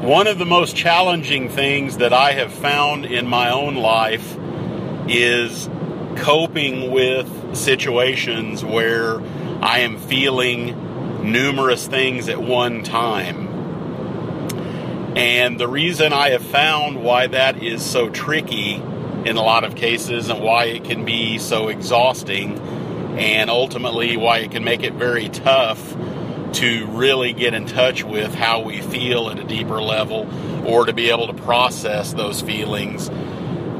one of the most challenging things that I have found in my own life is coping with situations where I am feeling numerous things at one time. And the reason I have found why that is so tricky in a lot of cases and why it can be so exhausting and ultimately why it can make it very tough to really get in touch with how we feel at a deeper level or to be able to process those feelings.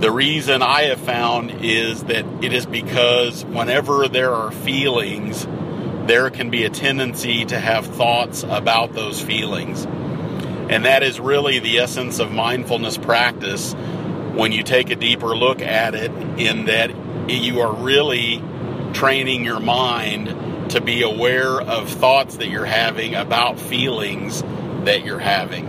The reason I have found is that it is because whenever there are feelings, there can be a tendency to have thoughts about those feelings. And that is really the essence of mindfulness practice when you take a deeper look at it, in that you are really training your mind to be aware of thoughts that you're having about feelings that you're having.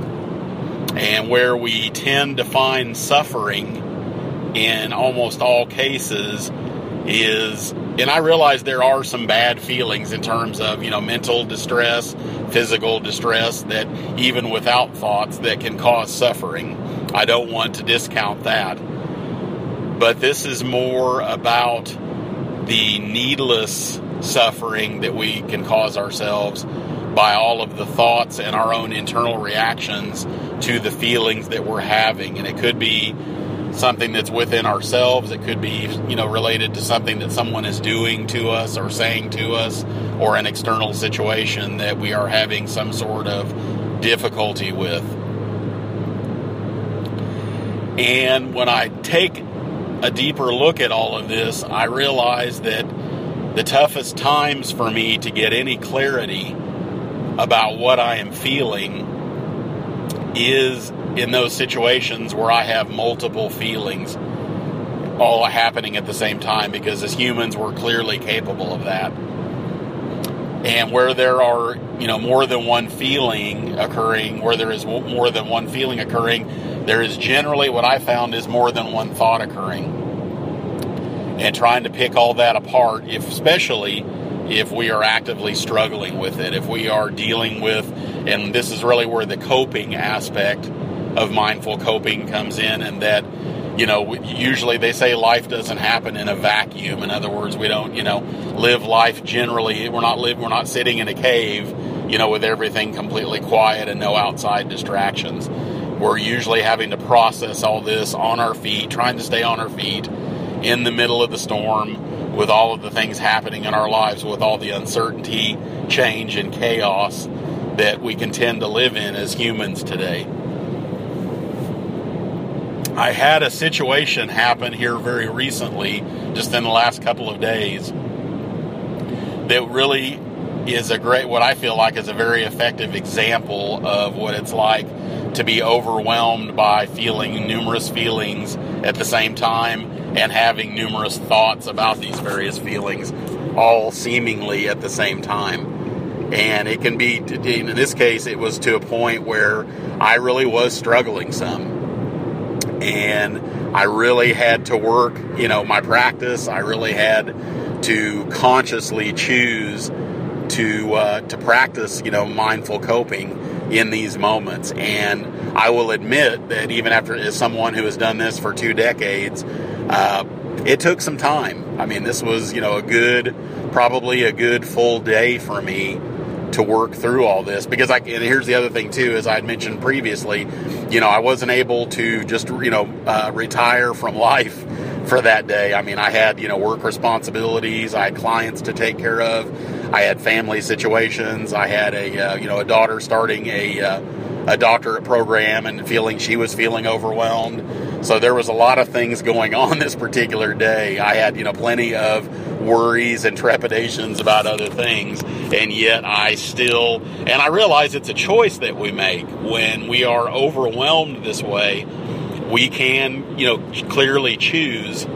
And where we tend to find suffering in almost all cases is, and I realize there are some bad feelings in terms of, you know, mental distress, physical distress that even without thoughts that can cause suffering. I don't want to discount that. But this is more about the needless suffering that we can cause ourselves by all of the thoughts and our own internal reactions to the feelings that we're having. And it could be something that's within ourselves. It could be, you know, related to something that someone is doing to us or saying to us or an external situation that we are having some sort of difficulty with. And when I take a deeper look at all of this, I realize that the toughest times for me to get any clarity about what I am feeling is in those situations where I have multiple feelings all happening at the same time because as humans we're clearly capable of that. And where there are, you know, more than one feeling occurring, where there is more than one feeling occurring, there is generally what I found is more than one thought occurring and trying to pick all that apart, if, especially if we are actively struggling with it, if we are dealing with, and this is really where the coping aspect of mindful coping comes in, and that, you know, usually they say life doesn't happen in a vacuum. In other words, we don't, you know, live life generally. We're not live, we're not sitting in a cave, you know, with everything completely quiet and no outside distractions. We're usually having to process all this on our feet, trying to stay on our feet in the middle of the storm with all of the things happening in our lives, with all the uncertainty, change, and chaos that we can tend to live in as humans today. I had a situation happen here very recently, just in the last couple of days, that really is a great, what I feel like is a very effective example of what it's like to be overwhelmed by feeling numerous feelings at the same time and having numerous thoughts about these various feelings, all seemingly at the same time. And it can be, in this case, it was to a point where I really was struggling some. And I really had to work, you know, my practice. I really had to consciously choose to uh, to practice, you know, mindful coping in these moments. And I will admit that even after as someone who has done this for two decades, uh, it took some time. I mean, this was, you know, a good, probably a good full day for me to work through all this because I, and here's the other thing too, as I had mentioned previously, you know, I wasn't able to just, you know, uh, retire from life for that day. I mean, I had, you know, work responsibilities, I had clients to take care of, I had family situations, I had a, uh, you know, a daughter starting a, uh, a doctorate program and feeling she was feeling overwhelmed. So there was a lot of things going on this particular day. I had, you know, plenty of worries and trepidations about other things, and yet I still, and I realize it's a choice that we make when we are overwhelmed this way. We can, you know, clearly choose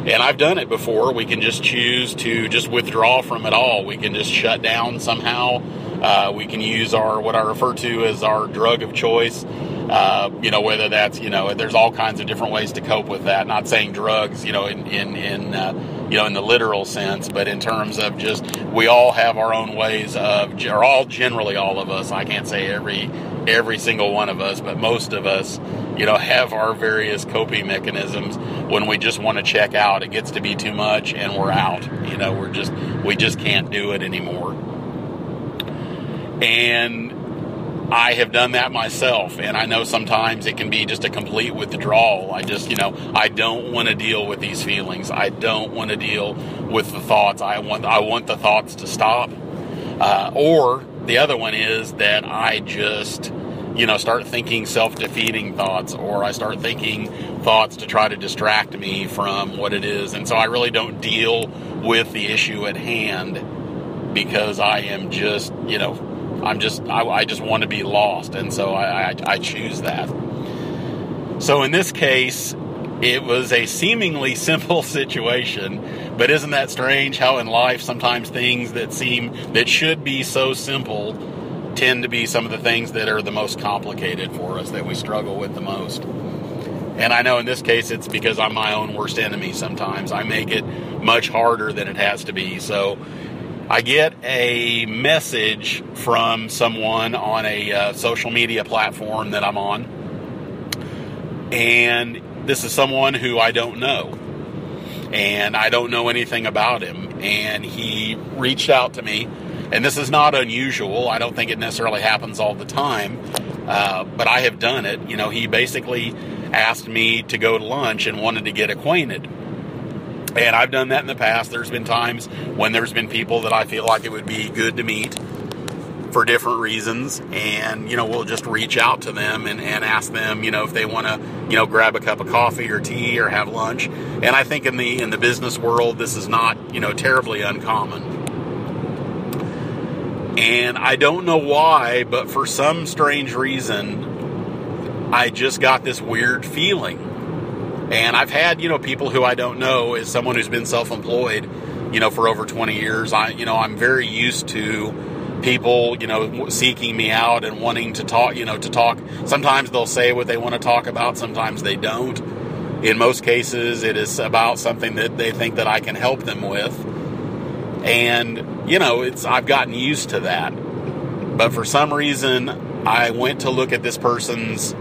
and I've done it before. We can just choose to just withdraw from it all. We can just shut down somehow uh, we can use our what I refer to as our drug of choice. Uh, you know, whether that's you know, there's all kinds of different ways to cope with that. Not saying drugs, you know, in in, in uh, you know in the literal sense, but in terms of just we all have our own ways of, or all generally all of us. I can't say every every single one of us, but most of us, you know, have our various coping mechanisms when we just want to check out. It gets to be too much and we're out. You know, we're just, we just can't do it anymore. And I have done that myself, and I know sometimes it can be just a complete withdrawal. I just, you know, I don't want to deal with these feelings. I don't want to deal with the thoughts. I want, I want the thoughts to stop. Uh, or the other one is that I just, you know, start thinking self-defeating thoughts, or I start thinking thoughts to try to distract me from what it is, and so I really don't deal with the issue at hand because I am just, you know, I'm just I, I just want to be lost, and so I, I, I choose that. So in this case, it was a seemingly simple situation, but isn't that strange how in life sometimes things that seem that should be so simple tend to be some of the things that are the most complicated for us that we struggle with the most. And I know in this case it's because I'm my own worst enemy sometimes. I make it much harder than it has to be. So I get a message from someone on a uh, social media platform that I'm on, and this is someone who I don't know, and I don't know anything about him, and he reached out to me, and this is not unusual. I don't think it necessarily happens all the time, uh, but I have done it. You know, he basically asked me to go to lunch and wanted to get acquainted and I've done that in the past. There's been times when there's been people that I feel like it would be good to meet for different reasons. And you know we'll just reach out to them and, and ask them you know if they want to you know grab a cup of coffee or tea or have lunch. And i think in the in the business world this is not you know terribly uncommon. And i don't know why but for some strange reason i just got this weird feeling and I've had, you know, people who I don't know as someone who's been self-employed, you know, for over 20 years. I, you know, I'm very used to people, you know, seeking me out and wanting to talk, you know, to talk. Sometimes they'll say what they want to talk about, sometimes they don't. In most cases, it is about something that they think that I can help them with. And, you know, it's I've gotten used to that. But for some reason, I went to look at this person's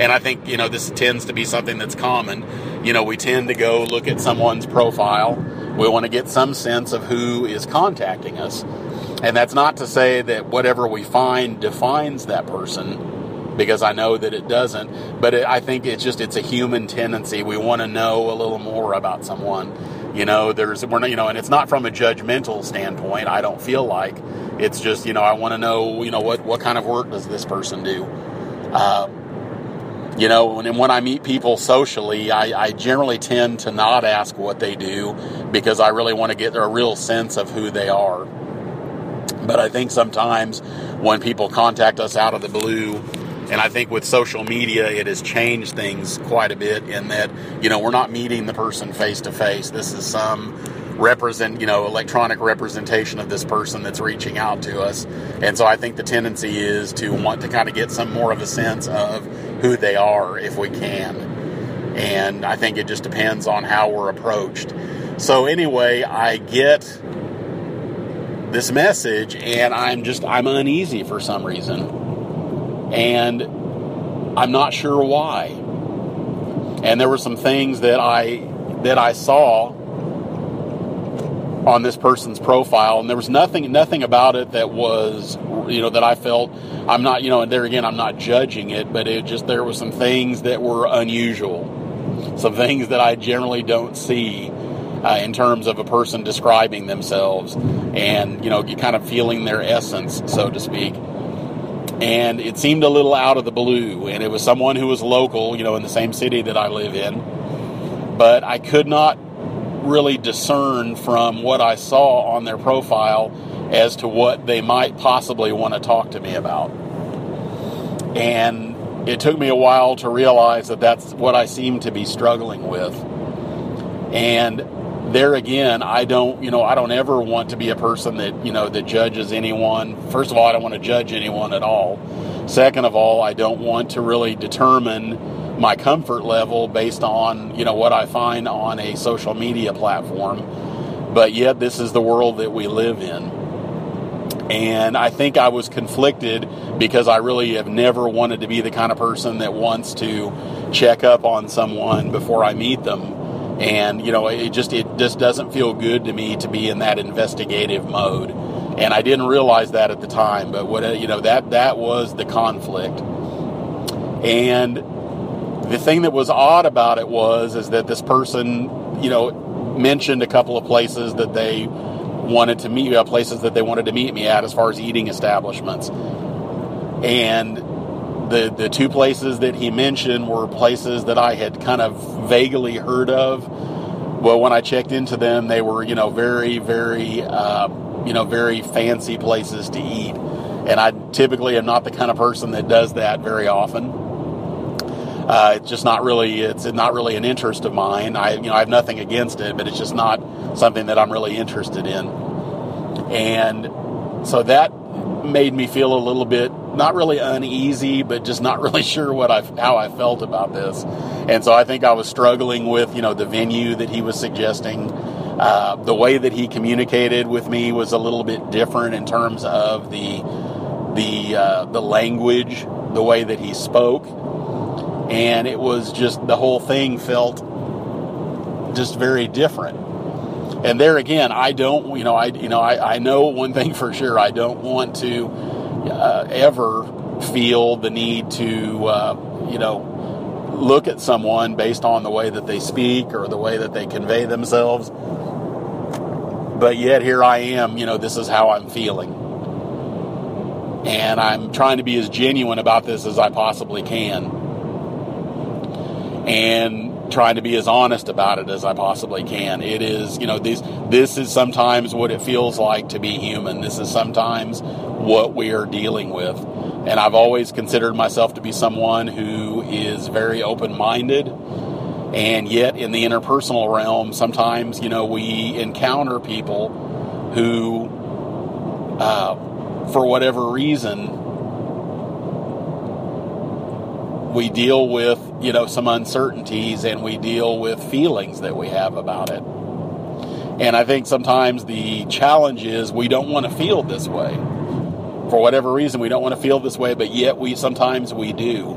and I think, you know, this tends to be something that's common. You know, we tend to go look at someone's profile. We want to get some sense of who is contacting us. And that's not to say that whatever we find defines that person because I know that it doesn't. But it, I think it's just it's a human tendency. We want to know a little more about someone. You know, there's we're not, you know, and it's not from a judgmental standpoint. I don't feel like it's just you know I want to know you know what what kind of work does this person do. Uh, you know, and when I meet people socially, I, I, generally tend to not ask what they do because I really want to get a real sense of who they are. But I think sometimes when people contact us out of the blue, and I think with social media, it has changed things quite a bit in that, you know, we're not meeting the person face to face. This is some represent, you know, electronic representation of this person that's reaching out to us. And so I think the tendency is to want to kind of get some more of a sense of who they are if we can. And I think it just depends on how we're approached. So anyway, I get this message and I'm just I'm uneasy for some reason. And I'm not sure why. And there were some things that I that I saw on this person's profile, and there was nothing nothing about it that was you know that I felt I'm not you know and there again I'm not judging it, but it just there were some things that were unusual, some things that I generally don't see. Uh, in terms of a person describing themselves and you know kind of feeling their essence so to speak and it seemed a little out of the blue and it was someone who was local you know in the same city that i live in but i could not really discern from what I saw on their profile as to what they might possibly want to talk to me about. And it took me a while to realize that that's what I seem to be struggling with. And there again, I don't, you know, I don't ever want to be a person that, you know, that judges anyone. First of all, I don't want to judge anyone at all. Second of all, I don't want to really determine my comfort level based on you know what I find on a social media platform. But yet, this is the world that we live in. And I think I was conflicted because I really have never wanted to be the kind of person that wants to check up on someone before I meet them. And you know, it just it just doesn't feel good to me to be in that investigative mode. And I didn't realize that at the time, but what you know that that was the conflict. And the thing that was odd about it was is that this person, you know, mentioned a couple of places that they wanted to meet, uh, places that they wanted to meet me at as far as eating establishments. And the the two places that he mentioned were places that I had kind of vaguely heard of. Well, when I checked into them, they were you know very very uh, you know very fancy places to eat, and I typically am not the kind of person that does that very often. Uh, it's just not really it's not really an interest of mine. I you know I have nothing against it, but it's just not something that I'm really interested in. And so that made me feel a little bit not really uneasy, but just not really sure what I how I felt about this. And so I think I was struggling with you know the venue that he was suggesting. Uh, the way that he communicated with me was a little bit different in terms of the the uh, the language, the way that he spoke and it was just the whole thing felt just very different. And there again, I don't, you know, I, you know, I, I know one thing for sure. I don't want to uh, ever feel the need to, uh, you know, look at someone based on the way that they speak or the way that they convey themselves. But yet here I am, you know, this is how I'm feeling. And I'm trying to be as genuine about this as I possibly can and trying to be as honest about it as I possibly can. It is, you know, this this is sometimes what it feels like to be human. This is sometimes what we are dealing with. And I've always considered myself to be someone who is very open-minded. And yet in the interpersonal realm, sometimes, you know, we encounter people who uh, for whatever reason we deal with, you know, some uncertainties and we deal with feelings that we have about it. And I think sometimes the challenge is we don't want to feel this way. For whatever reason, we don't want to feel this way, but yet we sometimes we do.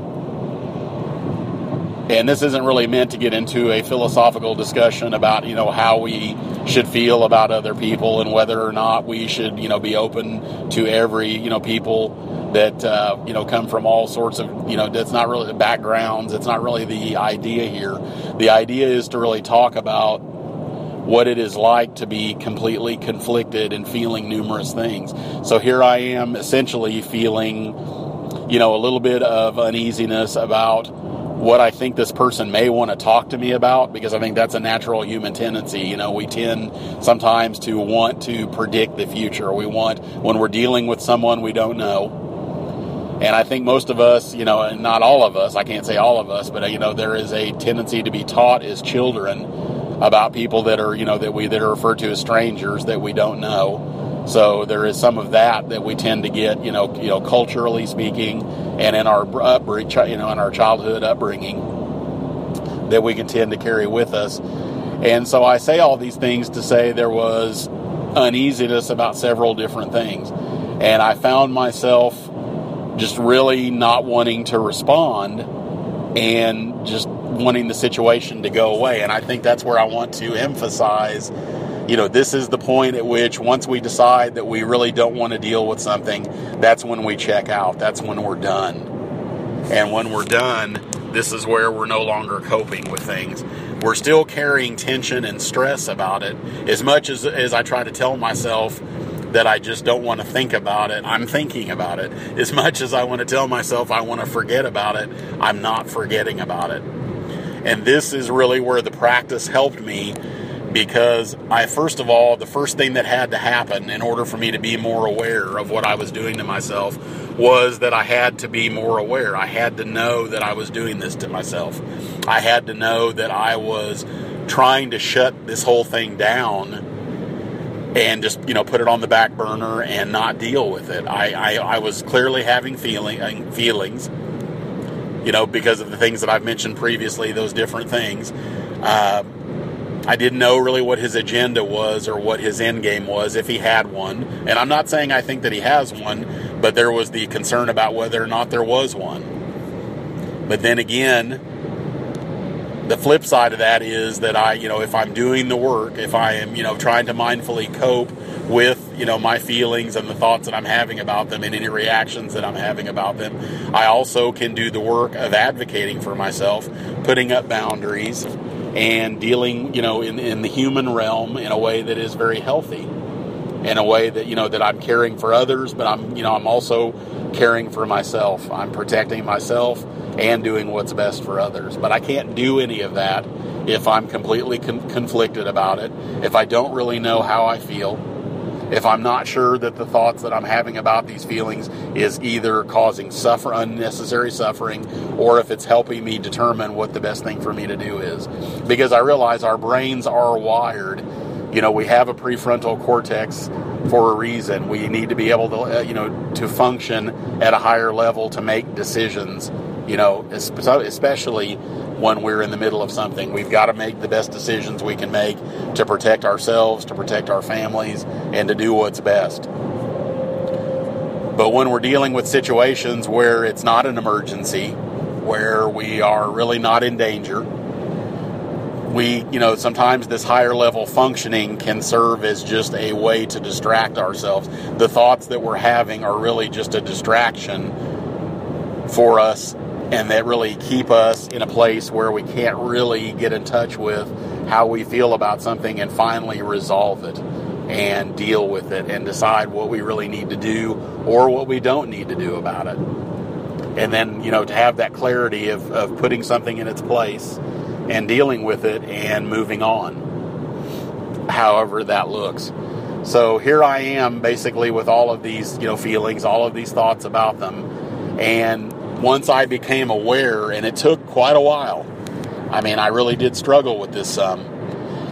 And this isn't really meant to get into a philosophical discussion about, you know, how we should feel about other people and whether or not we should, you know, be open to every, you know, people that uh, you know come from all sorts of you know that's not really the backgrounds it's not really the idea here the idea is to really talk about what it is like to be completely conflicted and feeling numerous things so here i am essentially feeling you know a little bit of uneasiness about what I think this person may want to talk to me about because I think that's a natural human tendency. You know, we tend sometimes to want to predict the future. We want, when we're dealing with someone we don't know, and I think most of us, you know, and not all of us, I can't say all of us, but, uh, you know, there is a tendency to be taught as children about people that are, you know, that we, that are referred to as strangers that we don't know. So there is some of that that we tend to get, you know, you know, culturally speaking, and in our upbringing, you know, in our childhood upbringing, that we can tend to carry with us. And so I say all these things to say there was uneasiness about several different things, and I found myself just really not wanting to respond and just wanting the situation to go away. And I think that's where I want to emphasize you know, this is the point at which once we decide that we really don't want to deal with something, that's when we check out. That's when we're done. And when we're done, this is where we're no longer coping with things. We're still carrying tension and stress about it. As much as, as I try to tell myself, that I just don't want to think about it. I'm thinking about it. As much as I want to tell myself I want to forget about it, I'm not forgetting about it. And this is really where the practice helped me because I, first of all, the first thing that had to happen in order for me to be more aware of what I was doing to myself was that I had to be more aware. I had to know that I was doing this to myself. I had to know that I was trying to shut this whole thing down and just you know put it on the back burner and not deal with it. I, I, I was clearly having feeling uh, feelings, you know, because of the things that I've mentioned previously, those different things. Uh, I didn't know really what his agenda was or what his end game was, if he had one. And I'm not saying I think that he has one, but there was the concern about whether or not there was one. But then again, the flip side of that is that I, you know, if I'm doing the work, if I am, you know, trying to mindfully cope with, you know, my feelings and the thoughts that I'm having about them and any reactions that I'm having about them, I also can do the work of advocating for myself, putting up boundaries, and dealing, you know, in, in the human realm in a way that is very healthy, in a way that, you know, that I'm caring for others, but I'm, you know, I'm also caring for myself. I'm protecting myself and doing what's best for others. But I can't do any of that if I'm completely con- conflicted about it, if I don't really know how I feel, if I'm not sure that the thoughts that I'm having about these feelings is either causing suffer unnecessary suffering or if it's helping me determine what the best thing for me to do is. Because I realize our brains are wired. You know, we have a prefrontal cortex for a reason. We need to be able to, uh, you know, to function at a higher level to make decisions. You know, especially when we're in the middle of something. We've got to make the best decisions we can make to protect ourselves, to protect our families, and to do what's best. But when we're dealing with situations where it's not an emergency, where we are really not in danger, we, you know, sometimes this higher level functioning can serve as just a way to distract ourselves. The thoughts that we're having are really just a distraction for us and that really keep us in a place where we can't really get in touch with how we feel about something and finally resolve it and deal with it and decide what we really need to do or what we don't need to do about it. And then, you know, to have that clarity of, of putting something in its place and dealing with it and moving on, however that looks. So here I am basically with all of these, you know, feelings, all of these thoughts about them. And once I became aware, and it took quite a while. I mean, I really did struggle with this. Um,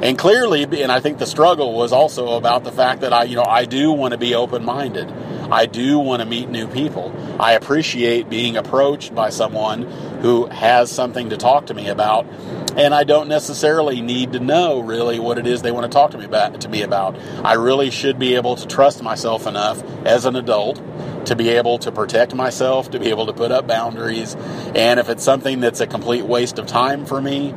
and clearly, and I think the struggle was also about the fact that I, you know, I do want to be open minded. I do want to meet new people. I appreciate being approached by someone who has something to talk to me about, and I don't necessarily need to know really what it is they want to talk to me about. To me about, I really should be able to trust myself enough as an adult to be able to protect myself, to be able to put up boundaries. And if it's something that's a complete waste of time for me,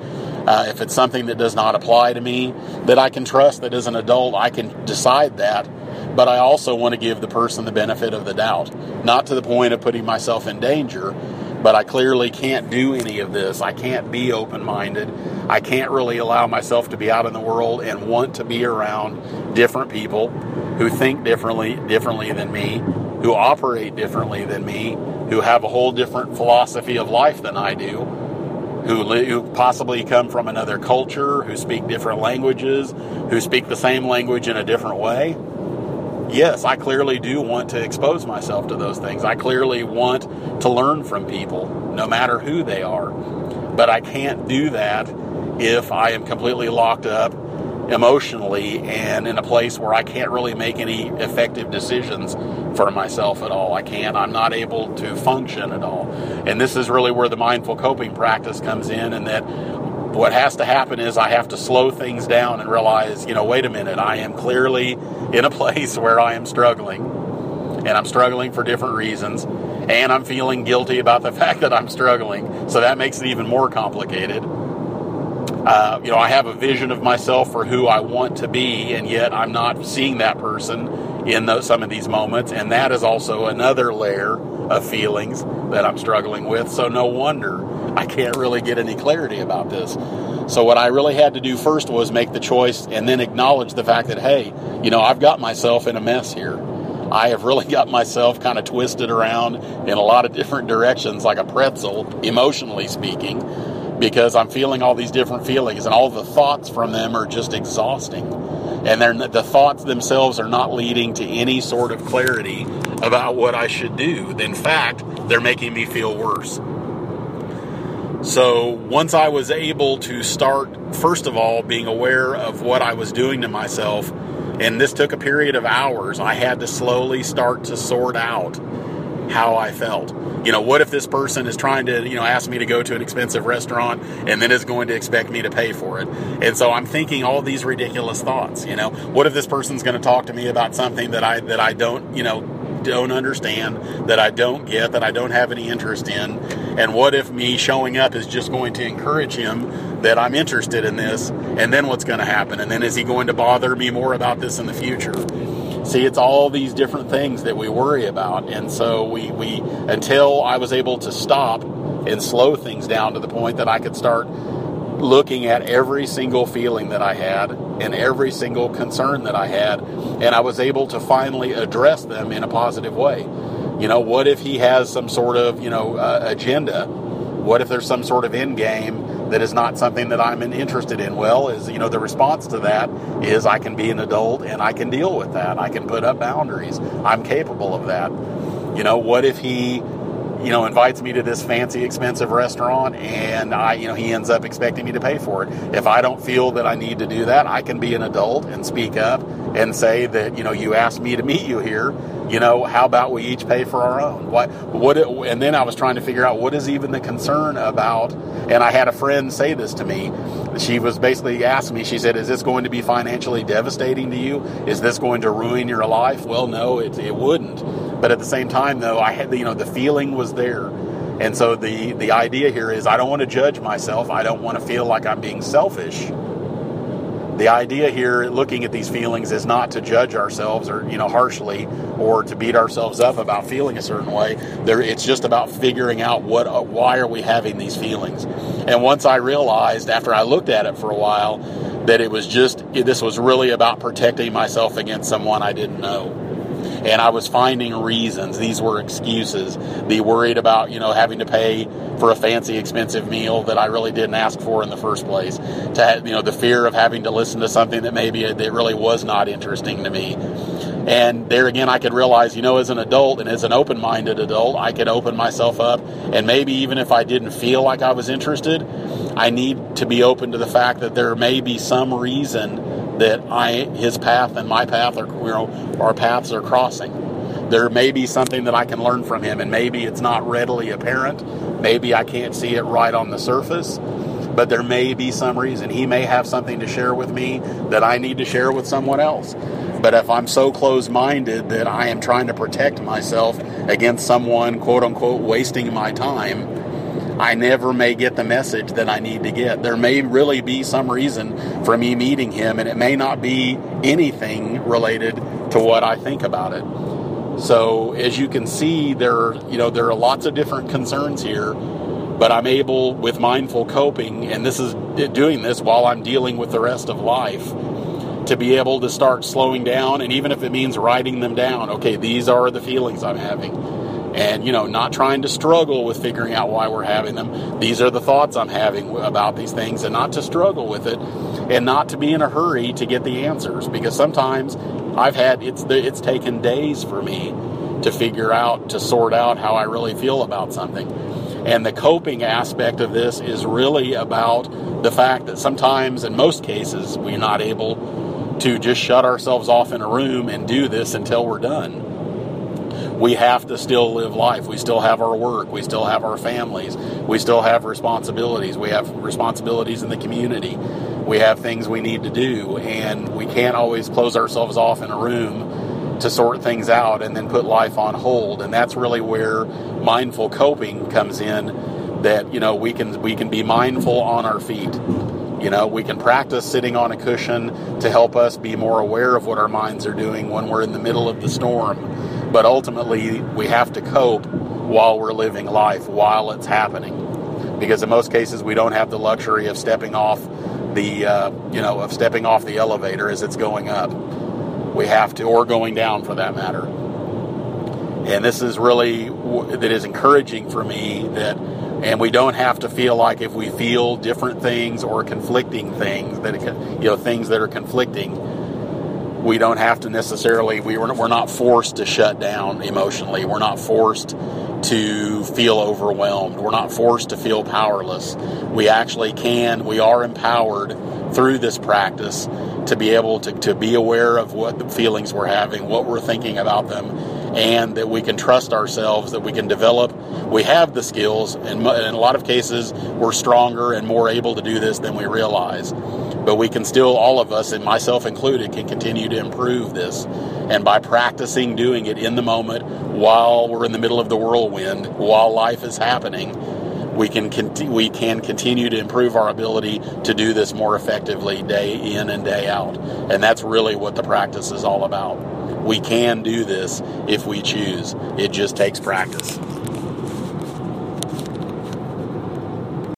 uh, if it's something that does not apply to me, that I can trust that as an adult I can decide that. But I also want to give the person the benefit of the doubt, not to the point of putting myself in danger. But I clearly can't do any of this. I can't be open minded. I can't really allow myself to be out in the world and want to be around different people who think differently differently than me, who operate differently than me, who have a whole different philosophy of life than I do, who, li- who possibly come from another culture, who speak different languages, who speak the same language in a different way. Yes, I clearly do want to expose myself to those things. I clearly want to learn from people, no matter who they are. But I can't do that if I am completely locked up emotionally and in a place where I can't really make any effective decisions for myself at all. I can't, I'm not able to function at all. And this is really where the mindful coping practice comes in, and that what has to happen is I have to slow things down and realize, you know, wait a minute, I am clearly in a place where I am struggling, and I'm struggling for different reasons, and I'm feeling guilty about the fact that I'm struggling, so that makes it even more complicated uh, you know, I have a vision of myself for who I want to be, and yet I'm not seeing that person in those, some of these moments. And that is also another layer of feelings that I'm struggling with. So no wonder I can't really get any clarity about this. So what I really had to do first was make the choice and then acknowledge the fact that, hey, you know, I've got myself in a mess here. I have really got myself kind of twisted around in a lot of different directions, like a pretzel, emotionally speaking because I'm feeling all these different feelings, and all the thoughts from them are just exhausting. And they're, the thoughts themselves are not leading to any sort of clarity about what I should do. In fact, they're making me feel worse. So once I was able to start, first of all, being aware of what I was doing to myself, and this took a period of hours, I had to slowly start to sort out how I felt. You know, what if this person is trying to, you know, ask me to go to an expensive restaurant and then is going to expect me to pay for it? And so I'm thinking all these ridiculous thoughts, you know, what if this person's going to talk to me about something that I that I don't, you know, don't understand, that I don't get, that I don't have any interest in? And what if me showing up is just going to encourage him that I'm interested in this? And then what's going to happen? And then is he going to bother me more about this in the future? See, it's all these different things that we worry about. And so we, we until I was able to stop and slow things down to the point that I could start looking at every single feeling that I had and every single concern that I had, and I was able to finally address them in a positive way. You know, what if he has some sort of, you know, uh, agenda? What if there's some sort of end game that is not something that I'm interested in. Well, is you know the response to that is I can be an adult and I can deal with that. I can put up boundaries. I'm capable of that. You know, what if he you know, invites me to this fancy, expensive restaurant, and I, you know, he ends up expecting me to pay for it. If I don't feel that I need to do that, I can be an adult and speak up and say that, you know, you asked me to meet you here. You know, how about we each pay for our own? What, what, it, and then I was trying to figure out what is even the concern about. And I had a friend say this to me. She was basically asking me, she said, Is this going to be financially devastating to you? Is this going to ruin your life? Well, no, it, it wouldn't but at the same time, though, I had you know the feeling was there, and so the the idea here is I don't want to judge myself. I don't want to feel like I'm being selfish. The idea here, looking at these feelings, is not to judge ourselves or you know harshly or to beat ourselves up about feeling a certain way. There, it's just about figuring out what uh, why are we having these feelings. And once I realized, after I looked at it for a while, that it was just this was really about protecting myself against someone I didn't know and I was finding reasons. These were excuses. Be worried about, you know, having to pay for a fancy, expensive meal that I really didn't ask for in the first place. To have, you know, the fear of having to listen to something that maybe that really was not interesting to me. And there again, I could realize, you know, as an adult and as an open minded adult, I could open myself up. And maybe even if I didn't feel like I was interested, I need to be open to the fact that there may be some reason that I his path and my path are you know our paths are crossing. There may be something that I can learn from him, and maybe it's not readily apparent. Maybe I can't see it right on the surface, but there may be some reason. He may have something to share with me that I need to share with someone else. But if I'm so close minded that I am trying to protect myself against someone, quote unquote, wasting my time, I never may get the message that I need to get. There may really be some reason for me meeting him, and it may not be anything related to what I think about it. So as you can see, there you know there are lots of different concerns here, but I'm able with mindful coping, and this is doing this while I'm dealing with the rest of life, to be able to start slowing down, and even if it means writing them down. Okay, these are the feelings I'm having and you know not trying to struggle with figuring out why we're having them these are the thoughts i'm having about these things and not to struggle with it and not to be in a hurry to get the answers because sometimes i've had it's it's taken days for me to figure out to sort out how i really feel about something and the coping aspect of this is really about the fact that sometimes in most cases we're not able to just shut ourselves off in a room and do this until we're done we have to still live life. We still have our work. We still have our families. We still have responsibilities. We have responsibilities in the community. We have things we need to do. And we can't always close ourselves off in a room to sort things out and then put life on hold. And that's really where mindful coping comes in that, you know, we can we can be mindful on our feet. You know, we can practice sitting on a cushion to help us be more aware of what our minds are doing when we're in the middle of the storm but ultimately, we have to cope while we're living life, while it's happening. Because in most cases, we don't have the luxury of stepping off the, uh, you know, of stepping off the elevator as it's going up. We have to, or going down for that matter. And this is really that is encouraging for me that, and we don't have to feel like if we feel different things or conflicting things that, it, you know, things that are conflicting, we don't have to necessarily we we're, we're not forced to shut down emotionally. We're not forced to feel overwhelmed. We're not forced to feel powerless. We actually can we are empowered through this practice to be able to, to be aware of what the feelings we're having what we're thinking about them and that we can trust ourselves, that we can develop. We have the skills, and in a lot of cases, we're stronger and more able to do this than we realize. But we can still, all of us, and myself included, can continue to improve this. And by practicing doing it in the moment while we're in the middle of the whirlwind, while life is happening, we can conti- we can continue to improve our ability to do this more effectively day in and day out. And that's really what the practice is all about. We can do this if we choose. It just takes practice.